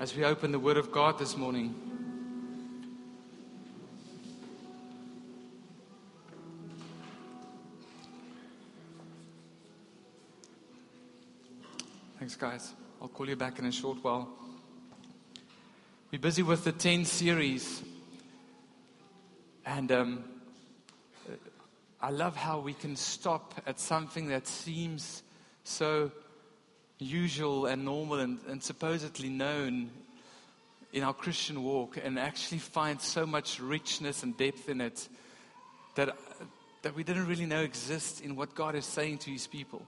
as we open the Word of God this morning. Thanks, guys. I'll call you back in a short while. We're busy with the 10 series. And um, I love how we can stop at something that seems so usual and normal and, and supposedly known in our Christian walk and actually find so much richness and depth in it that, that we didn't really know exists in what God is saying to his people.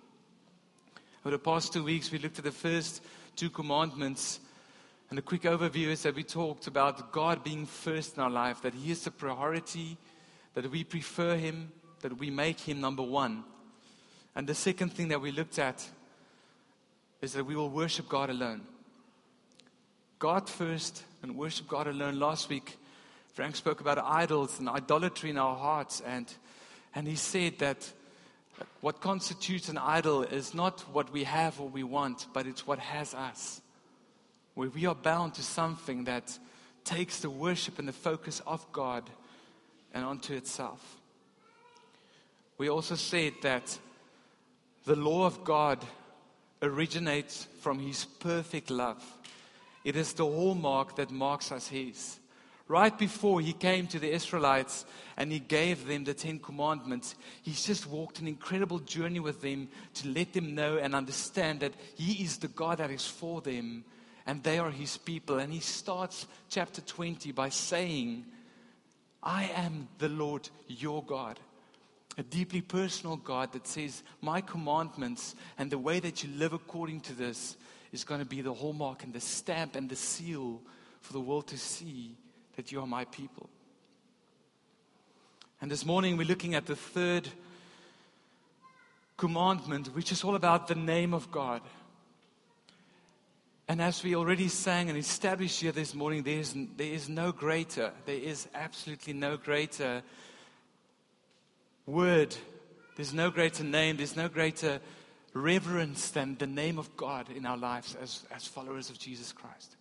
Over the past two weeks, we looked at the first two commandments. And a quick overview is that we talked about God being first in our life, that He is the priority, that we prefer Him, that we make Him number one. And the second thing that we looked at is that we will worship God alone. God first and worship God alone. Last week, Frank spoke about idols and idolatry in our hearts, and, and he said that what constitutes an idol is not what we have or we want, but it's what has us. Where we are bound to something that takes the worship and the focus of God and onto itself. We also said that the law of God originates from His perfect love. It is the hallmark that marks us His right before he came to the Israelites and he gave them the Ten Commandments, he's just walked an incredible journey with them to let them know and understand that he is the God that is for them and they are his people. And he starts chapter 20 by saying, I am the Lord your God. A deeply personal God that says, My commandments and the way that you live according to this is going to be the hallmark and the stamp and the seal for the world to see that you are my people. And this morning we're looking at the third commandment, which is all about the name of God. And as we already sang and established here this morning, there is, there is no greater, there is absolutely no greater word, there's no greater name, there's no greater reverence than the name of God in our lives as, as followers of Jesus Christ.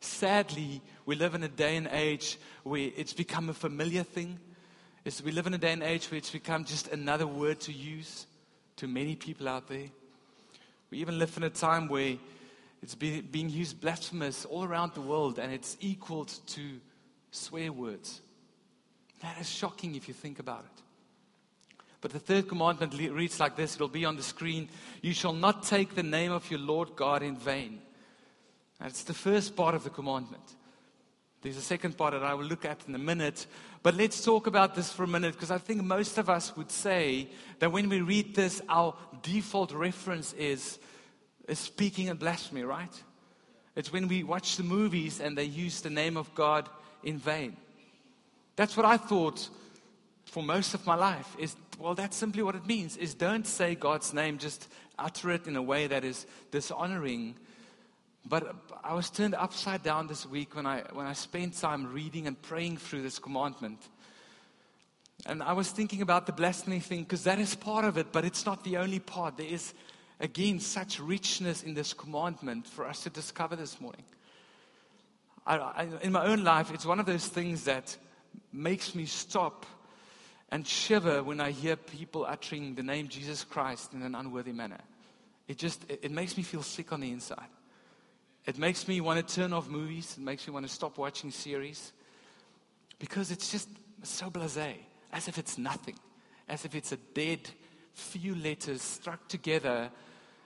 Sadly, we live in a day and age where it's become a familiar thing. It's, we live in a day and age where it's become just another word to use to many people out there. We even live in a time where it's be, being used blasphemous all around the world and it's equaled to swear words. That is shocking if you think about it. But the third commandment reads like this it'll be on the screen You shall not take the name of your Lord God in vain. That's the first part of the commandment. There's a second part that I will look at in a minute. But let's talk about this for a minute because I think most of us would say that when we read this, our default reference is, is speaking in blasphemy, right? It's when we watch the movies and they use the name of God in vain. That's what I thought for most of my life is well that's simply what it means is don't say God's name just utter it in a way that is dishonoring but I was turned upside down this week when I, when I spent time reading and praying through this commandment. And I was thinking about the blasphemy thing because that is part of it, but it's not the only part. There is, again, such richness in this commandment for us to discover this morning. I, I, in my own life, it's one of those things that makes me stop and shiver when I hear people uttering the name Jesus Christ in an unworthy manner. It just it, makes me feel sick on the inside. It makes me want to turn off movies. It makes me want to stop watching series because it's just so blase, as if it's nothing, as if it's a dead few letters struck together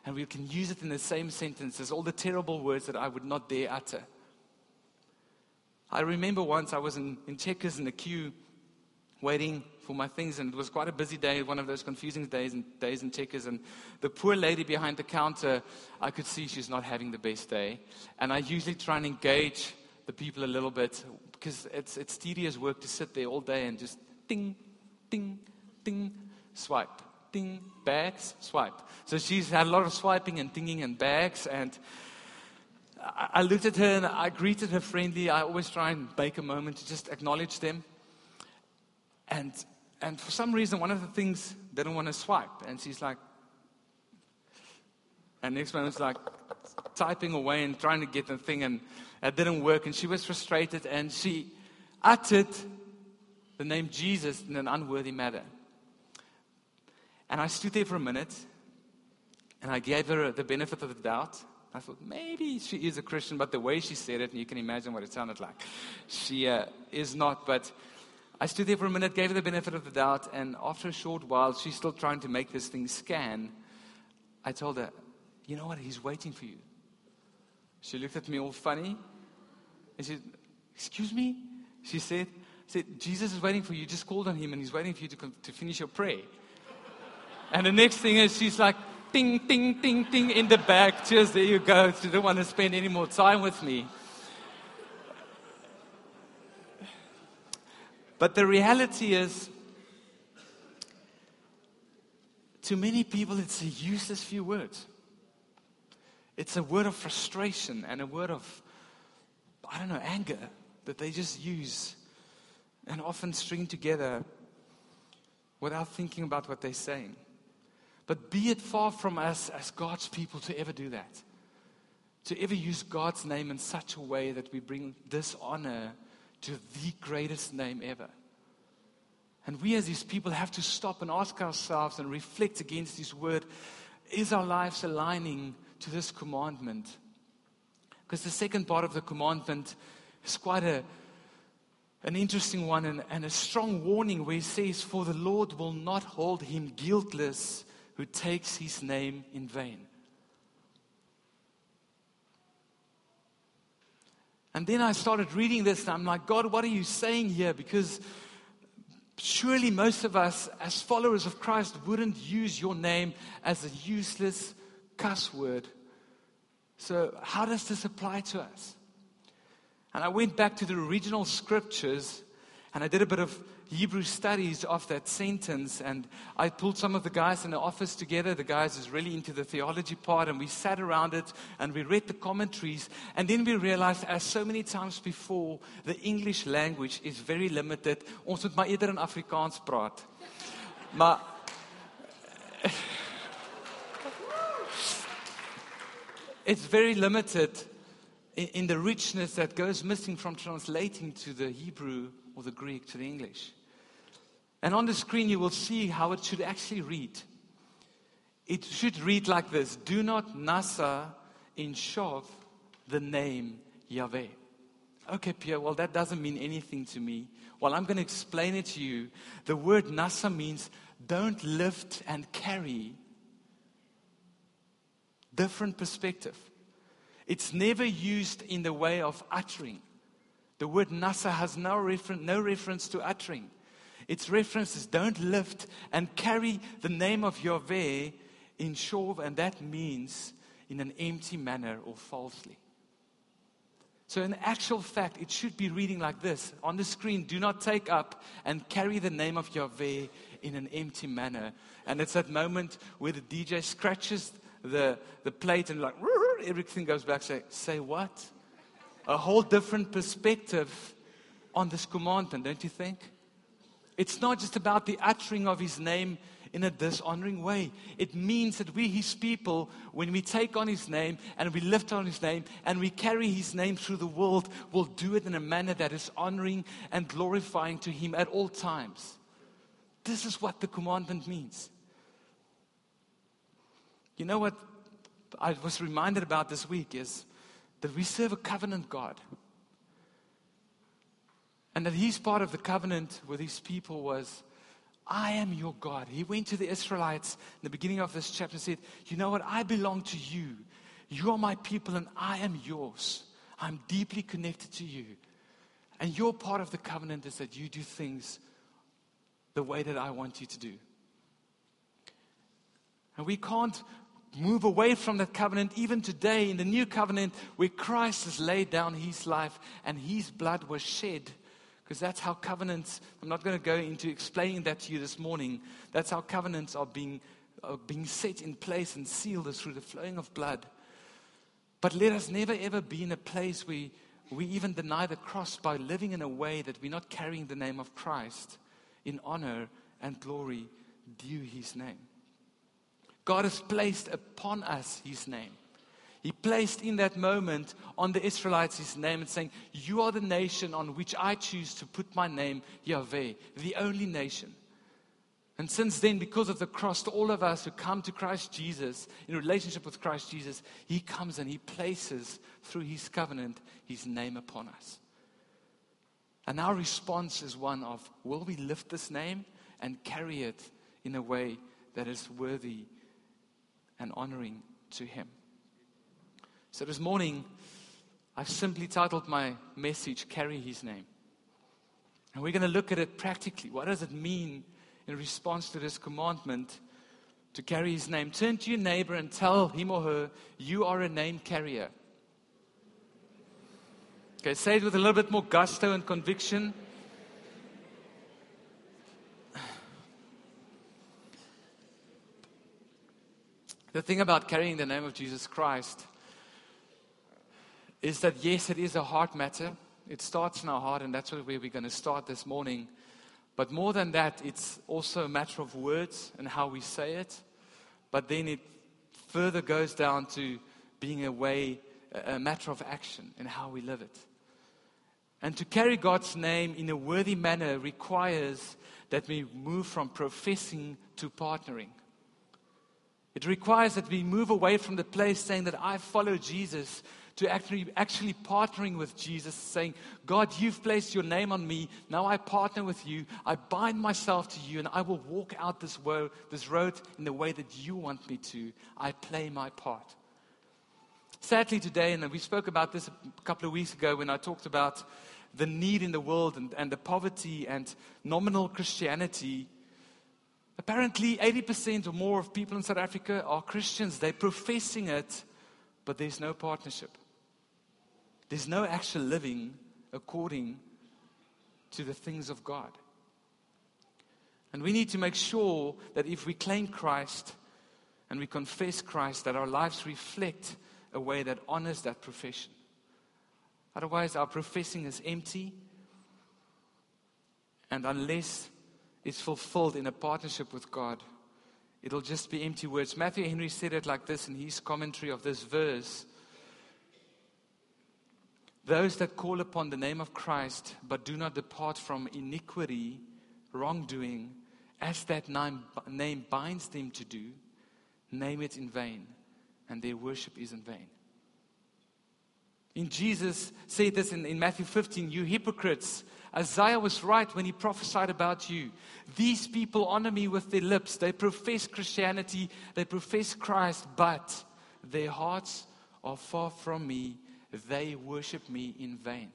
and we can use it in the same sentence as all the terrible words that I would not dare utter. I remember once I was in, in Checkers in the queue waiting for my things, and it was quite a busy day, one of those confusing days and days in Checkers. And the poor lady behind the counter, I could see she's not having the best day. And I usually try and engage the people a little bit because it's, it's tedious work to sit there all day and just ding, ding, ding, swipe, ding, bags, swipe. So she's had a lot of swiping and dinging and bags. And I looked at her and I greeted her friendly. I always try and make a moment to just acknowledge them. And and for some reason, one of the things they don't want to swipe. And she's like, and next moment's like, typing away and trying to get the thing, and it didn't work. And she was frustrated, and she uttered the name Jesus in an unworthy manner. And I stood there for a minute, and I gave her the benefit of the doubt. I thought maybe she is a Christian, but the way she said it, and you can imagine what it sounded like, she uh, is not. But I stood there for a minute, gave her the benefit of the doubt, and after a short while, she's still trying to make this thing scan. I told her, You know what? He's waiting for you. She looked at me all funny and she said, Excuse me? She said, said, Jesus is waiting for you. Just called on him and he's waiting for you to, to finish your prayer. And the next thing is she's like, ding, ding, ding, ding in the back. Cheers, there you go. She don't want to spend any more time with me. But the reality is, to many people, it's a useless few words. It's a word of frustration and a word of, I don't know, anger that they just use and often string together without thinking about what they're saying. But be it far from us as God's people to ever do that. To ever use God's name in such a way that we bring dishonor to the greatest name ever. And we as these people have to stop and ask ourselves and reflect against this word is our lives aligning to this commandment? Because the second part of the commandment is quite a, an interesting one and, and a strong warning where He says, For the Lord will not hold him guiltless who takes His name in vain. And then I started reading this, and I'm like, God, what are you saying here? Because surely most of us, as followers of Christ, wouldn't use your name as a useless cuss word. So, how does this apply to us? And I went back to the original scriptures and I did a bit of Hebrew studies of that sentence. And I pulled some of the guys in the office together. The guys is really into the theology part. And we sat around it and we read the commentaries. And then we realized, as so many times before, the English language is very limited. Ons moet maar eerder in Afrikaans praat. Maar it's very limited in, in the richness that goes missing from translating to the Hebrew or the Greek to the English. And on the screen, you will see how it should actually read. It should read like this Do not nasa in Shov the name Yahweh. Okay, Pierre, well, that doesn't mean anything to me. Well, I'm going to explain it to you. The word nasa means don't lift and carry. Different perspective. It's never used in the way of uttering. The word nasa has no, refer- no reference to uttering. Its references don't lift and carry the name of Yahweh in shov, and that means in an empty manner or falsely. So, in actual fact, it should be reading like this on the screen do not take up and carry the name of Yahweh in an empty manner. And it's that moment where the DJ scratches the, the plate and, like, everything goes back. Say, say what? A whole different perspective on this commandment, don't you think? It's not just about the uttering of his name in a dishonoring way. It means that we, his people, when we take on his name and we lift on his name and we carry his name through the world, will do it in a manner that is honoring and glorifying to him at all times. This is what the commandment means. You know what I was reminded about this week is that we serve a covenant God. And that his part of the covenant with his people was, I am your God. He went to the Israelites in the beginning of this chapter and said, You know what? I belong to you. You are my people and I am yours. I'm deeply connected to you. And your part of the covenant is that you do things the way that I want you to do. And we can't move away from that covenant even today in the new covenant where Christ has laid down his life and his blood was shed because that's how covenants, I'm not going to go into explaining that to you this morning. That's how covenants are being, are being set in place and sealed through the flowing of blood. But let us never ever be in a place where we even deny the cross by living in a way that we're not carrying the name of Christ in honor and glory due his name. God has placed upon us his name. He placed in that moment on the Israelites his name and saying, You are the nation on which I choose to put my name, Yahweh, the only nation. And since then, because of the cross, to all of us who come to Christ Jesus, in relationship with Christ Jesus, He comes and He places through His covenant His name upon us. And our response is one of will we lift this name and carry it in a way that is worthy and honoring to Him? So this morning, I've simply titled my message, Carry His Name. And we're going to look at it practically. What does it mean in response to this commandment to carry his name. Turn to your neighbor and tell him or her, You are a name carrier. Okay, say it with a little bit more gusto and conviction. The thing about carrying the name of Jesus Christ is that, yes, it is a heart matter. It starts in our heart, and that's where we're going to start this morning. But more than that, it's also a matter of words and how we say it. But then it further goes down to being a way, a matter of action and how we live it. And to carry God's name in a worthy manner requires that we move from professing to partnering. It requires that we move away from the place saying that I follow Jesus to actually, actually partnering with Jesus, saying, God, you've placed your name on me. Now I partner with you. I bind myself to you, and I will walk out this, wo- this road in the way that you want me to. I play my part. Sadly, today, and we spoke about this a couple of weeks ago when I talked about the need in the world and, and the poverty and nominal Christianity. Apparently, 80% or more of people in South Africa are Christians. They're professing it, but there's no partnership. There's no actual living according to the things of God. And we need to make sure that if we claim Christ and we confess Christ, that our lives reflect a way that honors that profession. Otherwise, our professing is empty. And unless it's fulfilled in a partnership with God, it'll just be empty words. Matthew Henry said it like this in his commentary of this verse those that call upon the name of Christ but do not depart from iniquity, wrongdoing, as that name, name binds them to do, name it in vain, and their worship is in vain. In Jesus said this in, in Matthew 15, you hypocrites, Isaiah was right when he prophesied about you. These people honor me with their lips. They profess Christianity, they profess Christ, but their hearts are far from me they worship me in vain.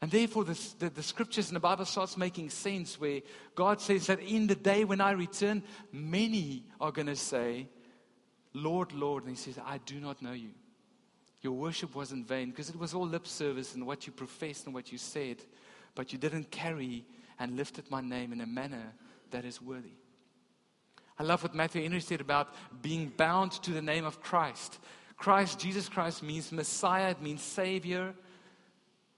And therefore, the, the, the, scriptures in the Bible starts making sense where God says that in the day when I return, many are going to say, Lord, Lord. And He says, I do not know you. Your worship was in vain because it was all lip service and what you professed and what you said, but you didn't carry and lifted my name in a manner that is worthy. I love what Matthew Henry said about being bound to the name of Christ. Christ, Jesus Christ means Messiah, it means Savior.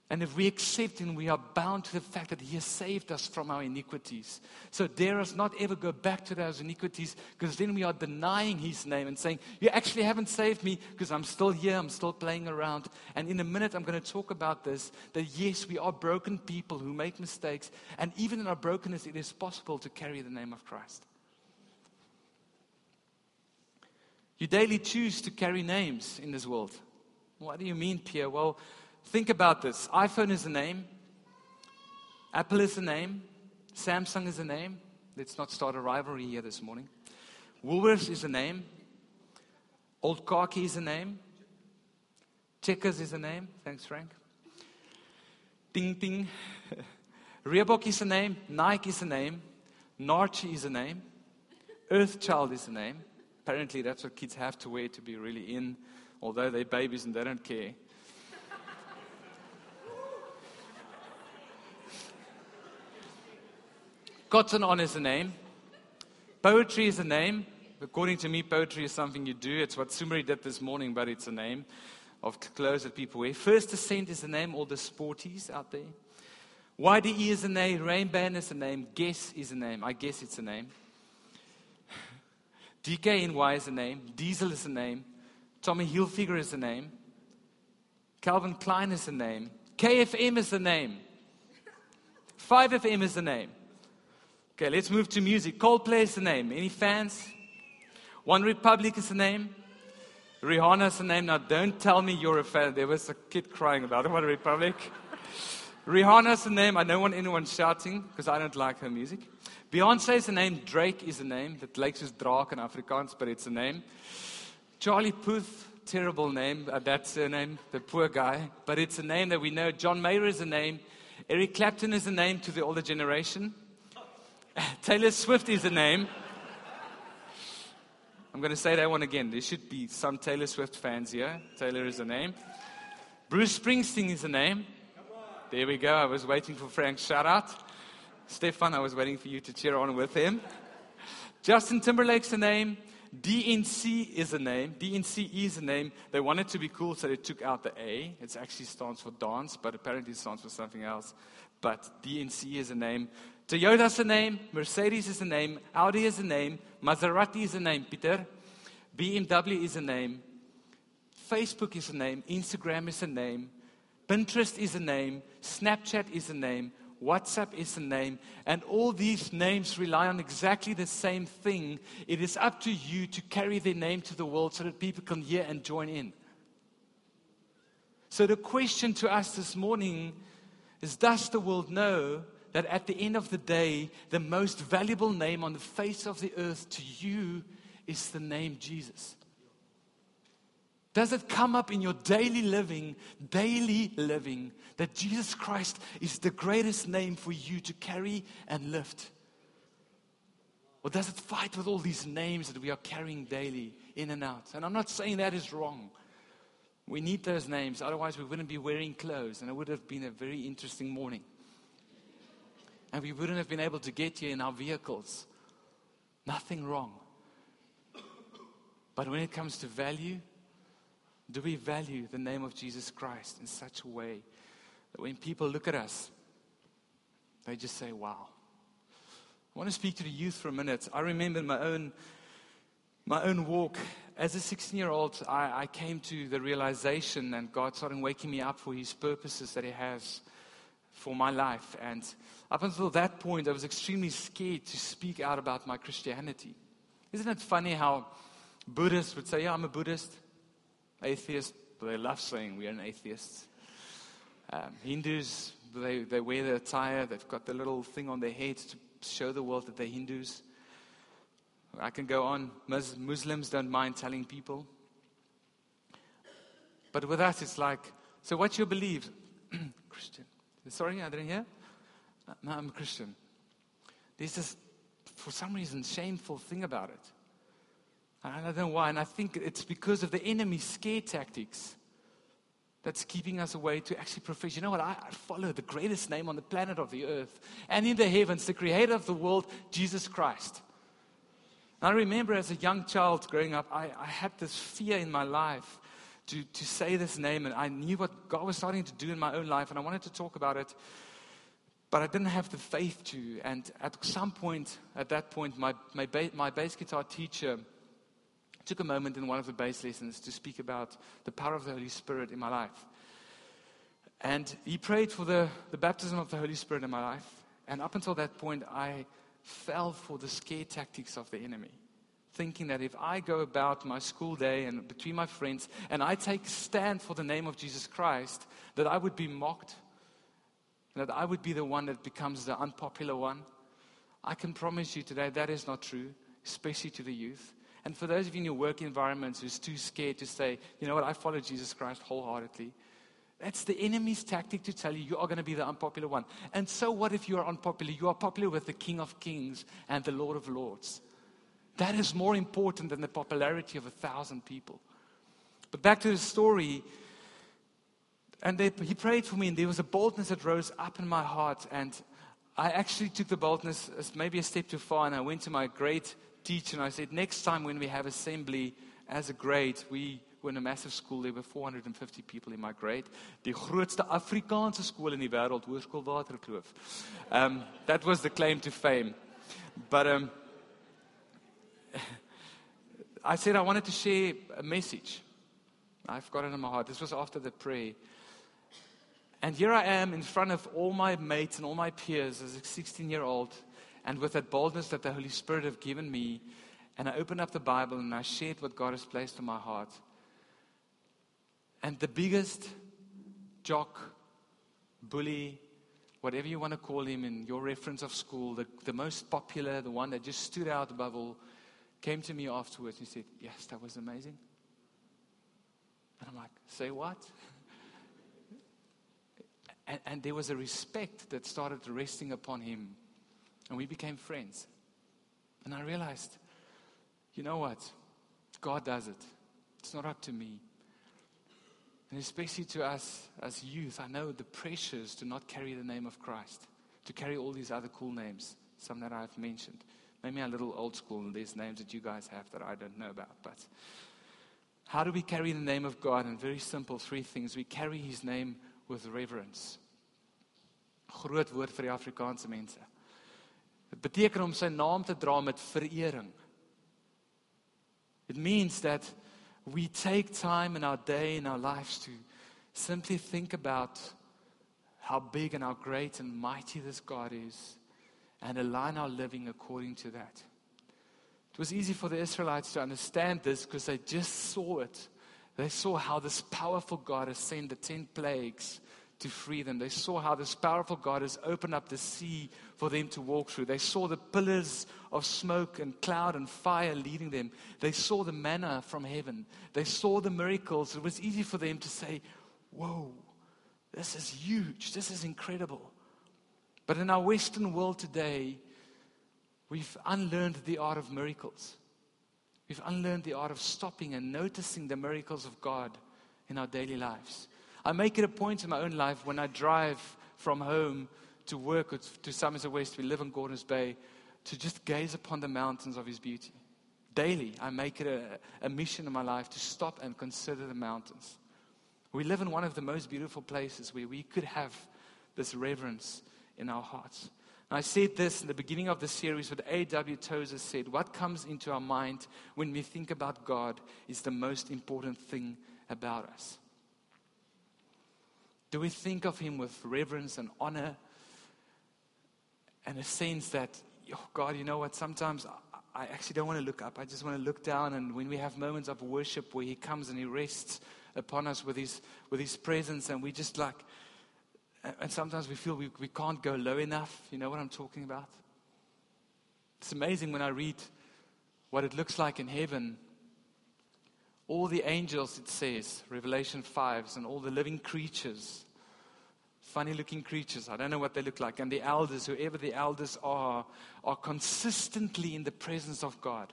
And if we accept Him, we are bound to the fact that He has saved us from our iniquities. So dare us not ever go back to those iniquities because then we are denying His name and saying, You actually haven't saved me because I'm still here, I'm still playing around. And in a minute, I'm going to talk about this that yes, we are broken people who make mistakes. And even in our brokenness, it is possible to carry the name of Christ. You daily choose to carry names in this world. What do you mean, Pierre? Well, think about this iPhone is a name, Apple is a name, Samsung is a name. Let's not start a rivalry here this morning. Woolworths is a name, Old Khaki is a name, Checkers is a name. Thanks, Frank. Ding Ding. Reebok is a name, Nike is a name, Naartjie is a name, Earthchild is a name. Apparently, that's what kids have to wear to be really in, although they're babies and they don't care. Cotton on is a name. Poetry is a name. According to me, poetry is something you do. It's what Sumeri did this morning, but it's a name of clothes that people wear. First Ascent is a name, all the sporties out there. YDE is a name. Rainband is a name. Guess is a name. I guess it's a name. DKNY is a name, Diesel is a name, Tommy Hilfiger is the name. Calvin Klein is the name. KFM is the name. 5FM is the name. Okay, let's move to music. Coldplay is the name. Any fans? One Republic is the name. Rihanna is the name. Now, don't tell me you're a fan. There was a kid crying about One Republic. Rihanna is the name. I don't want anyone shouting because I don't like her music. Beyonce is the name. Drake is the name. That likes his draak in Afrikaans, but it's a name. Charlie Puth, terrible name. Uh, that's a name, the poor guy. But it's a name that we know. John Mayer is a name. Eric Clapton is a name to the older generation. Taylor Swift is a name. I'm going to say that one again. There should be some Taylor Swift fans here. Taylor is a name. Bruce Springsteen is a name. There we go. I was waiting for Frank's shout out. Stefan, I was waiting for you to cheer on with him. Justin Timberlake's a name. DNC is a name. DNC is a name. They wanted to be cool, so they took out the A. It actually stands for dance, but apparently it stands for something else. But DNC is a name. Toyota's a name. Mercedes is a name. Audi is a name. Maserati is a name, Peter. BMW is a name. Facebook is a name. Instagram is a name. Pinterest is a name. Snapchat is a name. WhatsApp is a name, and all these names rely on exactly the same thing. It is up to you to carry their name to the world so that people can hear and join in. So, the question to us this morning is Does the world know that at the end of the day, the most valuable name on the face of the earth to you is the name Jesus? Does it come up in your daily living, daily living, that Jesus Christ is the greatest name for you to carry and lift? Or does it fight with all these names that we are carrying daily in and out? And I'm not saying that is wrong. We need those names, otherwise, we wouldn't be wearing clothes, and it would have been a very interesting morning. And we wouldn't have been able to get here in our vehicles. Nothing wrong. But when it comes to value, do we value the name of Jesus Christ in such a way that when people look at us, they just say, wow. I want to speak to the youth for a minute. I remember my own, my own walk. As a 16 year old, I, I came to the realization, and God started waking me up for His purposes that He has for my life. And up until that point, I was extremely scared to speak out about my Christianity. Isn't it funny how Buddhists would say, Yeah, I'm a Buddhist. Atheists, they love saying we are an atheist. Um, Hindus, they, they wear their attire, they've got the little thing on their heads to show the world that they're Hindus. I can go on. Mus- Muslims don't mind telling people. But with us, it's like, so what's your belief? Christian. Sorry, I didn't hear? No, I'm a Christian. There's this, for some reason, shameful thing about it. I don't know why. And I think it's because of the enemy's scare tactics that's keeping us away to actually profess. You know what? I, I, follow the greatest name on the planet of the earth and in the heavens, the creator of the world, Jesus Christ. And I remember as a young child growing up, I, I had this fear in my life to, to say this name, and I knew what God was starting to do in my own life, and I wanted to talk about it, but I didn't have the faith to. And at some point, at that point, my, my, ba- my bass guitar teacher took a moment in one of the bass lessons to speak about the power of the Holy Spirit in my life. And he prayed for the, the baptism of the Holy Spirit in my life. And up until that point, I fell for the scare tactics of the enemy. Thinking that if I go about my school day and between my friends and I take stand for the name of Jesus Christ, that I would be mocked, that I would be the one that becomes the unpopular one. I can promise you today that is not true, especially to the youth. And for those of you in your work environments who's too scared to say, you know what, I follow Jesus Christ wholeheartedly, that's the enemy's tactic to tell you you are going to be the unpopular one. And so what if you are unpopular? You are popular with the King of Kings and the Lord of Lords. That is more important than the popularity of a thousand people. But back to the story. And they, he prayed for me, and there was a boldness that rose up in my heart. And I actually took the boldness maybe a step too far, and I went to my great and I said, next time when we have assembly as a grade, we were in a massive school. There were 450 people in my grade. Die grootste Afrikaanse school in die wêreld, Hoërskool Waterkloof. Um, that was the claim to fame. But um, I said I wanted to share a message. I've got it in my heart. This was after the prayer. And here I am in front of all my mates and all my peers as a 16 year old, and with that boldness that the Holy Spirit have given me. And I opened up the Bible and I shared what God has placed in my heart. And the biggest jock, bully, whatever you want to call him in your reference of school, the, the most popular, the one that just stood out above all, came to me afterwards and said, Yes, that was amazing. And I'm like, Say what? and, and there was a respect that started resting upon him. And we became friends. And I realized, you know what? God does it. It's not up to me. And especially to us as youth, I know the pressures to not carry the name of Christ, to carry all these other cool names, some that I've mentioned. Maybe a little old school, and there's names that you guys have that I don't know about. But how do we carry the name of God? And very simple, three things. We carry his name with reverence. Groot woord vir die Afrikaanse mense. Dit beteken om sy naam te dra met verering. It means that we take time in our day, in our lives, to simply think about how big and how great and mighty this God is and align our living according to that. It was easy for the Israelites to understand this because they just saw it. They saw how this powerful God has sent the 10 plagues to free them. They saw how this powerful God has opened up the sea for them to walk through. They saw the pillars of smoke and cloud and fire leading them. They saw the manna from heaven. They saw the miracles. It was easy for them to say, Whoa, this is huge. This is incredible. But in our Western world today, we've unlearned the art of miracles. We've unlearned the art of stopping and noticing the miracles of God in our daily lives. I make it a point in my own life when I drive from home to work or to Somerset West, we live in Gordons Bay, to just gaze upon the mountains of His beauty. Daily, I make it a, a mission in my life to stop and consider the mountains. We live in one of the most beautiful places where we could have this reverence in our hearts. And I said this in the beginning of the series, what A.W. Tozer said what comes into our mind when we think about God is the most important thing about us. Do we think of Him with reverence and honor and a sense that, oh God, you know what, sometimes I actually don't want to look up. I just want to look down. And when we have moments of worship where He comes and He rests upon us with His, with his presence, and we just like, and sometimes we feel we, we can't go low enough. You know what I'm talking about? It's amazing when I read what it looks like in heaven. All the angels, it says, Revelation 5, and all the living creatures, funny looking creatures, I don't know what they look like, and the elders, whoever the elders are, are consistently in the presence of God.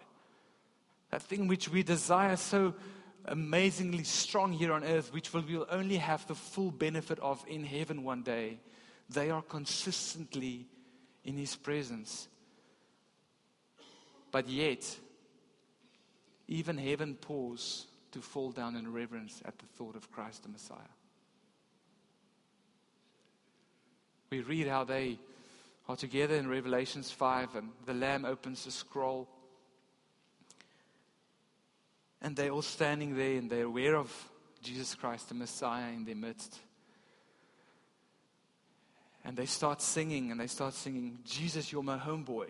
That thing which we desire so amazingly strong here on earth, which we will only have the full benefit of in heaven one day, they are consistently in His presence. But yet, even heaven paused to fall down in reverence at the thought of Christ the Messiah. We read how they are together in Revelations 5, and the Lamb opens the scroll. And they're all standing there and they're aware of Jesus Christ, the Messiah, in their midst. And they start singing, and they start singing, Jesus, you're my homeboy.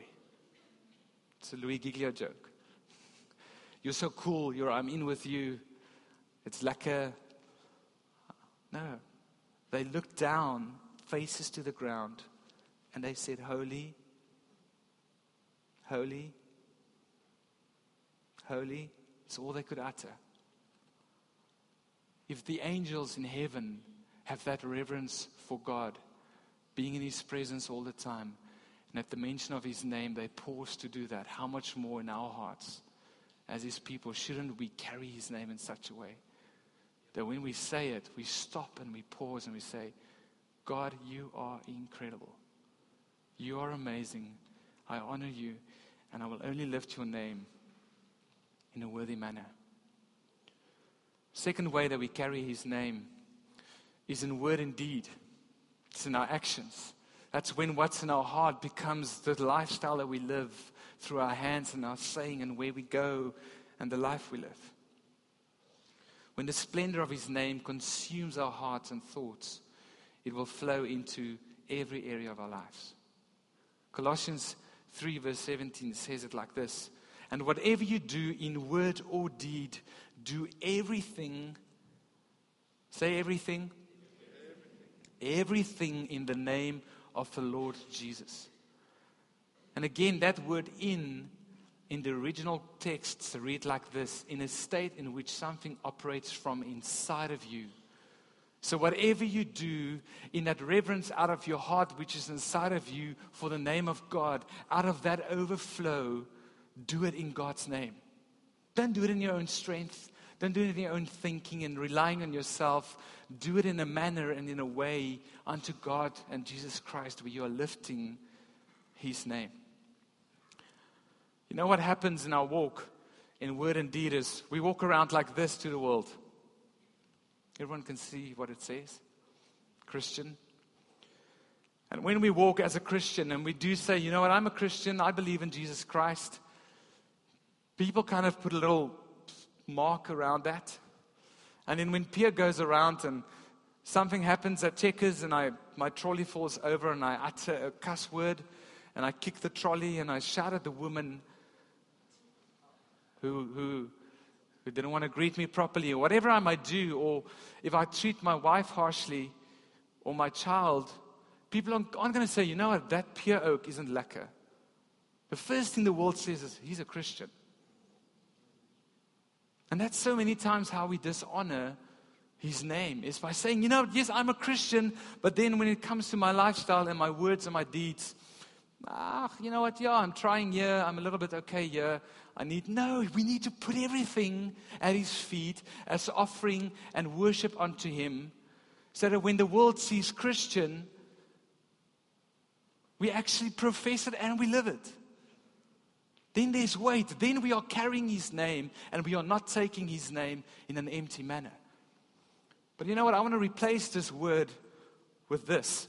It's a Louis Giglio joke. You're so cool. You're, I'm in with you. It's like a. No. They looked down, faces to the ground, and they said, Holy, holy, holy. It's all they could utter. If the angels in heaven have that reverence for God, being in His presence all the time, and at the mention of His name, they pause to do that, how much more in our hearts? as his people, shouldn't we carry his name in such a way that when we say it, we stop and we pause and we say, God, you are incredible. You are amazing. I honor you, and I will only lift your name in a worthy manner. Second way that we carry his name is in word and deed, it's in our actions. That's when what's in our heart becomes the lifestyle that we live through our hands and our saying and where we go and the life we live. when the splendor of his name consumes our hearts and thoughts, it will flow into every area of our lives. Colossians 3, verse 17 says it like this And whatever you do in word or deed, do everything. Say everything. Everything, in the name of the Lord Jesus. And again, that word in in the original texts read like this in a state in which something operates from inside of you. So, whatever you do in that reverence out of your heart, which is inside of you for the name of God, out of that overflow, do it in God's name. Don't do it in your own strength. Don't do it in your own thinking and relying on yourself. Do it in a manner and in a way unto God and Jesus Christ where you are lifting His name. You know what happens in our walk in word and deed is we walk around like this to the world. Everyone can see what it says Christian. And when we walk as a Christian and we do say, you know what, I'm a Christian, I believe in Jesus Christ, people kind of put a little mark around that. And then when Pierre goes around and something happens at Checkers and I, my trolley falls over and I utter a cuss word and I kick the trolley and I shout at the woman who, who, who didn't want to greet me properly, or whatever I might do, or if I treat my wife harshly or my child, people aren't, going to say, you know what, that Pierre Oak isn't lekker. The first thing the world says is, he's a Christian. And that's so many times how we dishonor his name is by saying, you know, yes, I'm a Christian, but then when it comes to my lifestyle and my words and my deeds, ah, you know what, yeah, I'm trying here, I'm a little bit okay here, I need, no, we need to put everything at His feet as offering and worship unto Him so that when the world sees Christian, we actually profess it and we live it. Then there's weight. Then we are carrying His name and we are not taking His name in an empty manner. But you know what? I want to replace this word with this.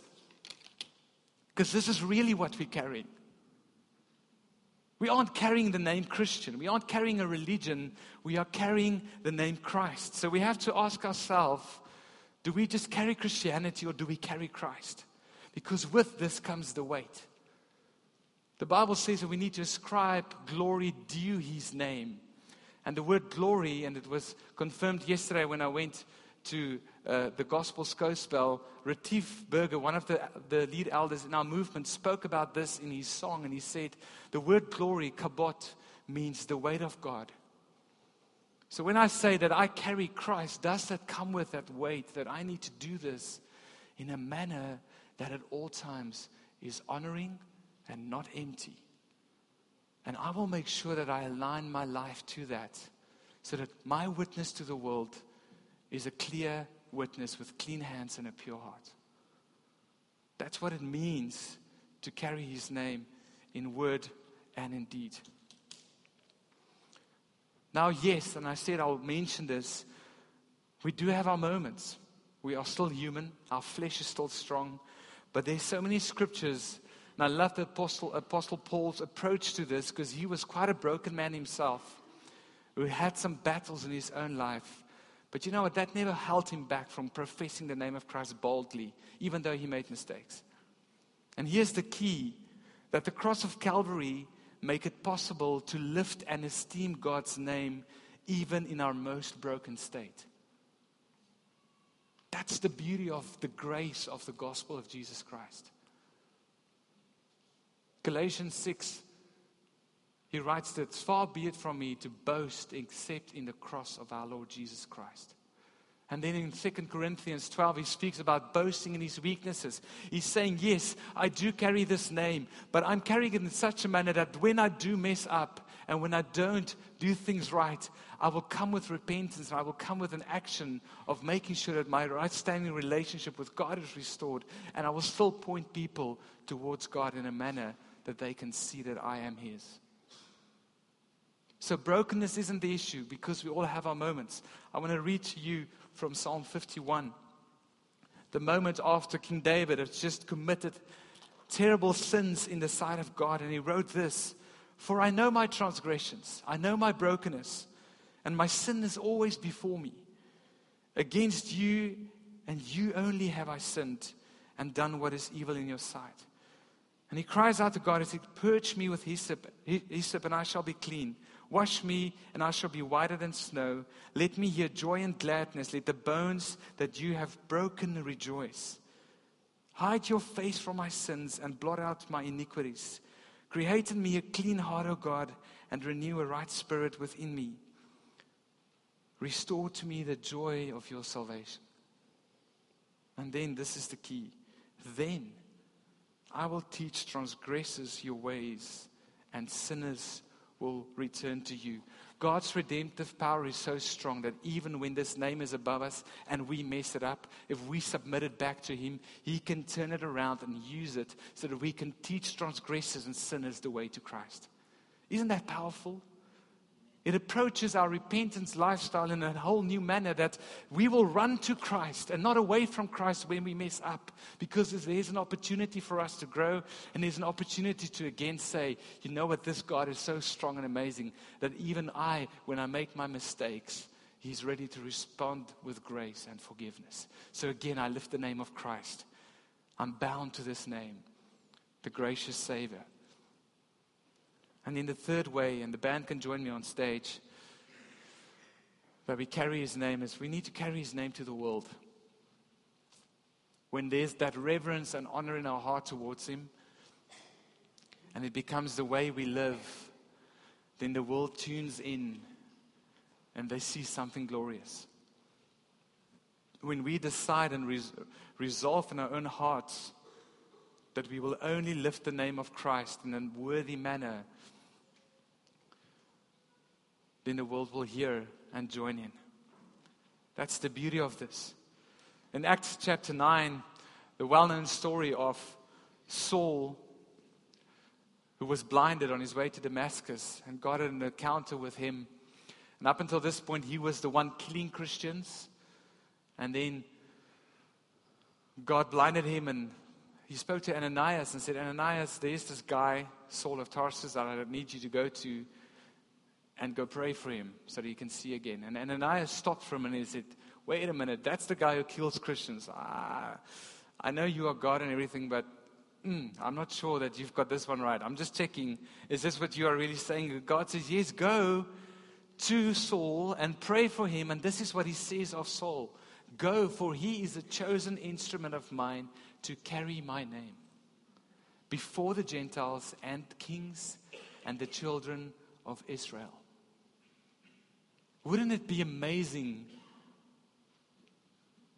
Because this is really what we're carrying. We aren't carrying the name Christian. We aren't carrying a religion. We are carrying the name Christ. So we have to ask ourselves do we just carry Christianity or do we carry Christ? Because with this comes the weight. The Bible says that we need to ascribe glory due his name. And the word glory, and it was confirmed yesterday when I went to uh, the Gospel Skouspel, Retief Burger, one of the, the lead elders in our movement, spoke about this in his song. And he said, The word glory, kabot, means the weight of God. So when I say that I carry Christ, does that come with that weight that I need to do this in a manner that at all times is honoring and not empty? And I will make sure that I align my life to that so that my witness to the world is a clear witness with clean hands and a pure heart. That's what it means to carry his name in word and in deed. Now, yes, and I said I'll mention this, we do have our moments. We are still human, our flesh is still strong, but there's so many scriptures. And I love the Apostle, Apostle Paul's approach to this because he was quite a broken man himself who had some battles in his own life. But you know what? That never held him back from professing the name of Christ boldly, even though he made mistakes. And here's the key that the cross of Calvary make it possible to lift and esteem God's name even in our most broken state. That's the beauty of the grace of the gospel of Jesus Christ. Galatians 6, he writes that far be it from me to boast except in the cross of our Lord Jesus Christ. And then in 2 Corinthians 12, he speaks about boasting in his weaknesses. He's saying, Yes, I do carry this name, but I'm carrying it in such a manner that when I do mess up and when I don't do things right, I will come with repentance and I will come with an action of making sure that my right standing relationship with God is restored. And I will still point people towards God in a manner that they can see that I am His. So, brokenness isn't the issue because we all have our moments. I want to read to you from Psalm 51. The moment after King David had just committed terrible sins in the sight of God, and he wrote this For I know my transgressions, I know my brokenness, and my sin is always before me. Against you and you only have I sinned and done what is evil in your sight. And he cries out to God he said, Purge me with hyssop, hyssop, and I shall be clean. Wash me, and I shall be whiter than snow. Let me hear joy and gladness. Let the bones that you have broken rejoice. Hide your face from my sins and blot out my iniquities. Create in me a clean heart, O God, and renew a right spirit within me. Restore to me the joy of your salvation. And then, this is the key. Then I will teach transgressors your ways, and sinners will return to you. God's redemptive power is so strong that even when this name is above us and we mess it up, if we submit it back to Him, He can turn it around and use it so that we can teach transgressors and sinners the way to Christ. Isn't that powerful? It approaches our repentance lifestyle in a whole new manner that we will run to Christ and not away from Christ when we mess up because there's an opportunity for us to grow and there's an opportunity to again say, you know what, this God is so strong and amazing that even I, when I make my mistakes, He's ready to respond with grace and forgiveness. So again, I lift the name of Christ. I'm bound to this name, the gracious Savior. And in the third way, and the band can join me on stage, where we carry his name, is we need to carry his name to the world. When there's that reverence and honor in our heart towards him, and it becomes the way we live, then the world tunes in and they see something glorious. When we decide and res- resolve in our own hearts that we will only lift the name of Christ in a worthy manner, then the world will hear and join in. That's the beauty of this. In Acts chapter 9, the well known story of Saul, who was blinded on his way to Damascus, and God had an encounter with him. And up until this point, he was the one killing Christians. And then God blinded him, and he spoke to Ananias and said, Ananias, there's this guy, Saul of Tarsus, that I need you to go to and go pray for him so that he can see again. And Ananias stopped for him and he said, Wait a minute, that's the guy who kills Christians. Ah, I know you are God and everything, but mm, I'm not sure that you've got this one right. I'm just checking. Is this what you are really saying? God says, Yes, go to Saul and pray for him. And this is what he says of Saul Go, for he is a chosen instrument of mine to carry my name before the Gentiles and kings and the children of Israel. Wouldn't it be amazing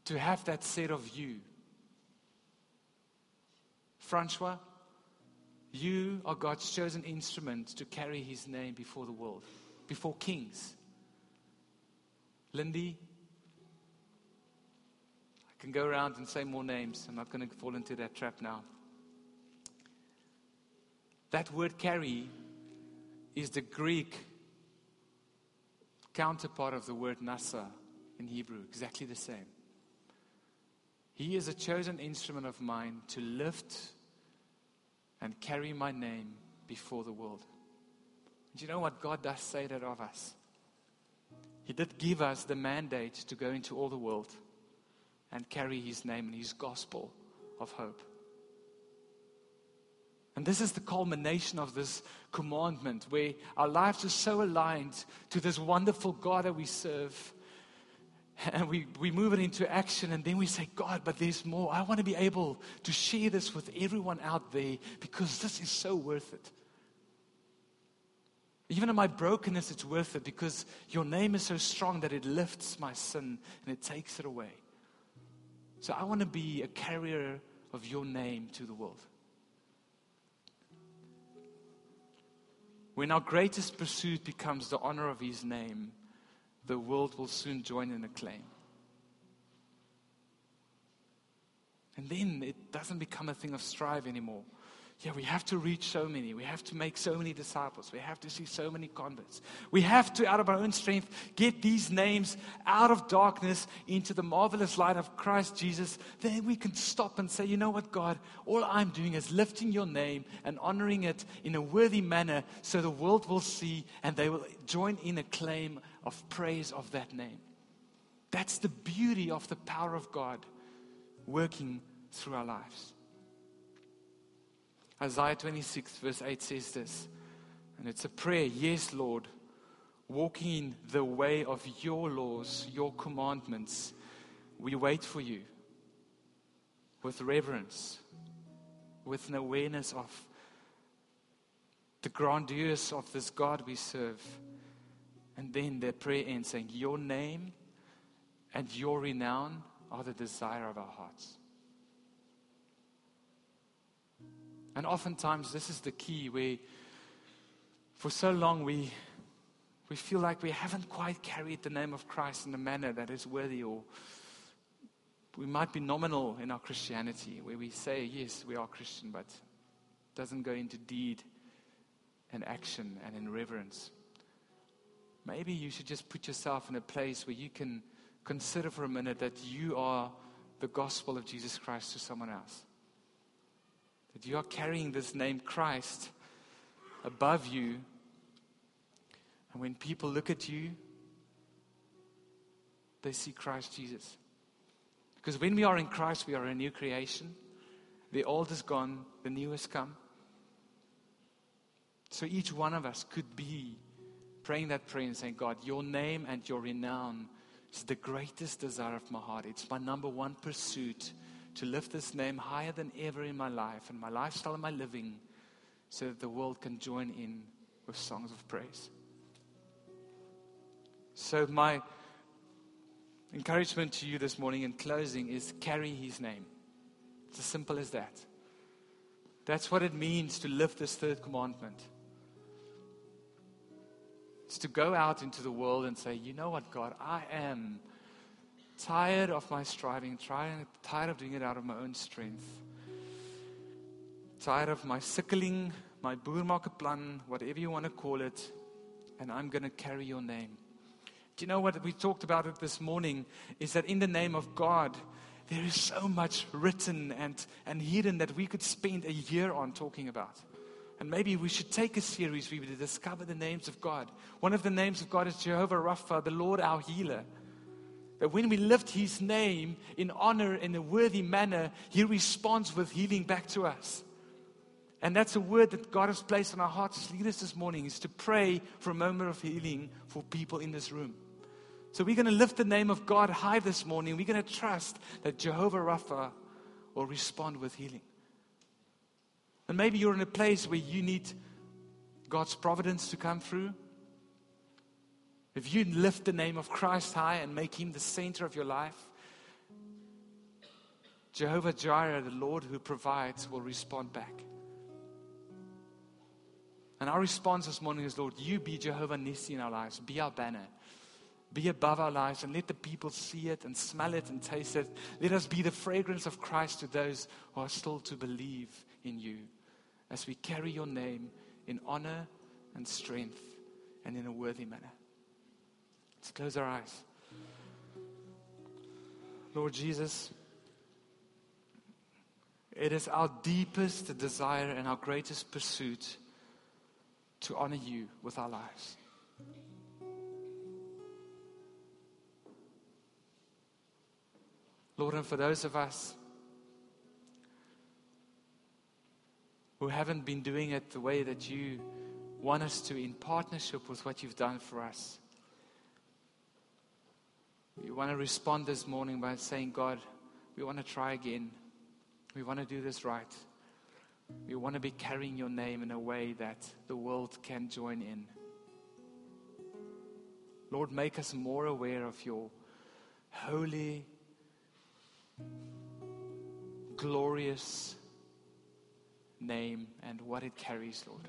to have that said of you? Francois, you are God's chosen instrument to carry his name before the world, before kings. Lindy, I can go around and say more names. I'm not going to fall into that trap now. That word carry is the Greek counterpart of the word nasa in Hebrew, exactly the same. He is a chosen instrument of mine to lift and carry my name before the world. Do you know what God does say that of us? He did give us the mandate to go into all the world and carry His name and His gospel of hope. And this is the culmination of this commandment where our lives are so aligned to this wonderful God that we serve. And we, we move it into action, and then we say, God, but there's more. I want to be able to share this with everyone out there because this is so worth it. Even in my brokenness, it's worth it because your name is so strong that it lifts my sin and it takes it away. So I want to be a carrier of your name to the world. When our greatest pursuit becomes the honor of His name, the world will soon join in acclaim. And then it doesn't become a thing of strive anymore yeah, we have to reach so many. We have to make so many disciples. We have to see so many converts. We have to, out of our own strength, get these names out of darkness into the marvelous light of Christ Jesus. Then we can stop and say, you know what, God, all I'm doing is lifting your name and honoring it in a worthy manner so the world will see and they will join in a claim of praise of that name. That's the beauty of the power of God working through our lives. Isaiah 26, verse 8 says this, and it's a prayer Yes, Lord, walking in the way of your laws, your commandments, we wait for you with reverence, with an awareness of the grandeur of this God we serve. And then their prayer ends saying, Your name and your renown are the desire of our hearts. And oftentimes, this is the key where for so long we, we feel like we haven't quite carried the name of Christ in a manner that is worthy, or we might be nominal in our Christianity, where we say, yes, we are Christian, but doesn't go into deed and action and in reverence. Maybe you should just put yourself in a place where you can consider for a minute that you are the gospel of Jesus Christ to someone else. That you are carrying this name Christ above you. And when people look at you, they see Christ Jesus. Because when we are in Christ, we are a new creation. The old is gone, the new has come. So each one of us could be praying that prayer and saying, God, your name and your renown is the greatest desire of my heart. It's my number one pursuit to lift this name higher than ever in my life and my lifestyle and my living so that the world can join in with songs of praise. So, my encouragement to you this morning in closing is carry his name. It's as simple as that. That's what it means to live this third commandment. It's to go out into the world and say, you know what, God, I am tired of my striving, trying, tired of doing it out of my own strength, tired of my sickling, my boermakerplan, whatever you want to call it, and I'm going to carry your name. Do you know what we talked about it this morning? Is that in the name of God, there is so much written and, and hidden that we could spend a year on talking about. And maybe we should take a series we discover the names of God. One of the names of God is Jehovah Rapha, the Lord our healer. That when we lift his name in honor in a worthy manner, he responds with healing back to us. And that's a word that God has placed on our hearts as leaders this morning is to pray for a moment of healing for people in this room. So we're going to lift the name of God high this morning. We're going to trust that Jehovah Rapha will respond with healing. And maybe you're in a place where you need God's providence to come through. If you lift the name of Christ high and make him the center of your life, Jehovah Jireh, the Lord who provides, will respond back. And our response this morning is, Lord, you be Jehovah Nissi in our lives. Be our banner. Be above our lives and let the people see it and smell it and taste it. Let us be the fragrance of Christ to those who are still to believe in you as we carry your name in honor and strength and in a worthy manner. Let's close our eyes. Lord Jesus, it is our deepest desire and our greatest pursuit to honor you with our lives. Lord, and for those of us who haven't been doing it the way that you want us to in partnership with what you've done for us. We want to respond this morning by saying, God, we want to try again. We want to do this right. We want to be carrying your name in a way that the world can join in. Lord, make us more aware of your holy, glorious, name and what it carries, Lord.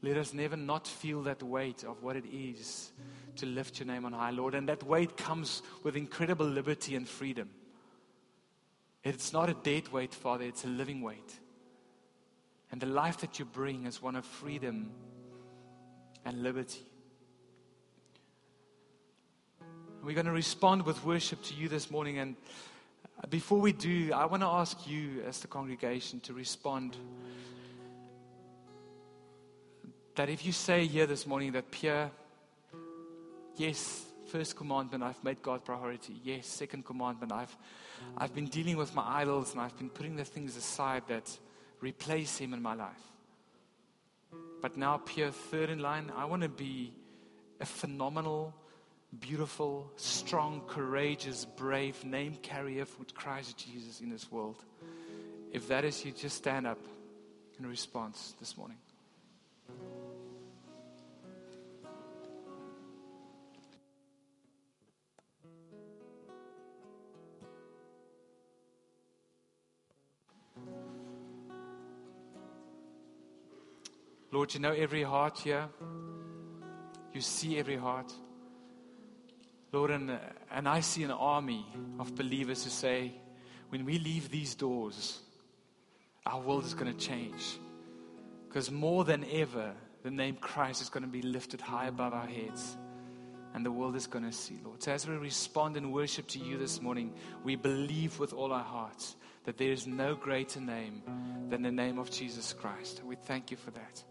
Let us never not feel that weight of what it is to lift your name on high, Lord. And that weight comes with incredible liberty and freedom. It's not a dead weight, Father, it's a living weight. And the life that you bring is one of freedom and liberty. We're going to respond with worship to you this morning. And before we do, I want to ask you, as the congregation, to respond. That if you say here this morning that Pierre, yes, First commandment, I've made God priority. Yes. Second commandment, I've, I've been dealing with my idols and I've been putting the things aside that replace Him in my life. But now, Pierre, third in line, I want to be a phenomenal, beautiful, strong, courageous, brave name carrier for Christ Jesus in this world. If that is you, just stand up in response this morning. Lord, you know every heart here. You see every heart. Lord, and, and I see an army of believers who say, when we leave these doors, our world is going to change. Because more than ever, the name Christ is going to be lifted high above our heads. And the world is going to see, Lord. So as we respond in worship to you this morning, we believe with all our hearts that there is no greater name than the name of Jesus Christ. We thank you for that.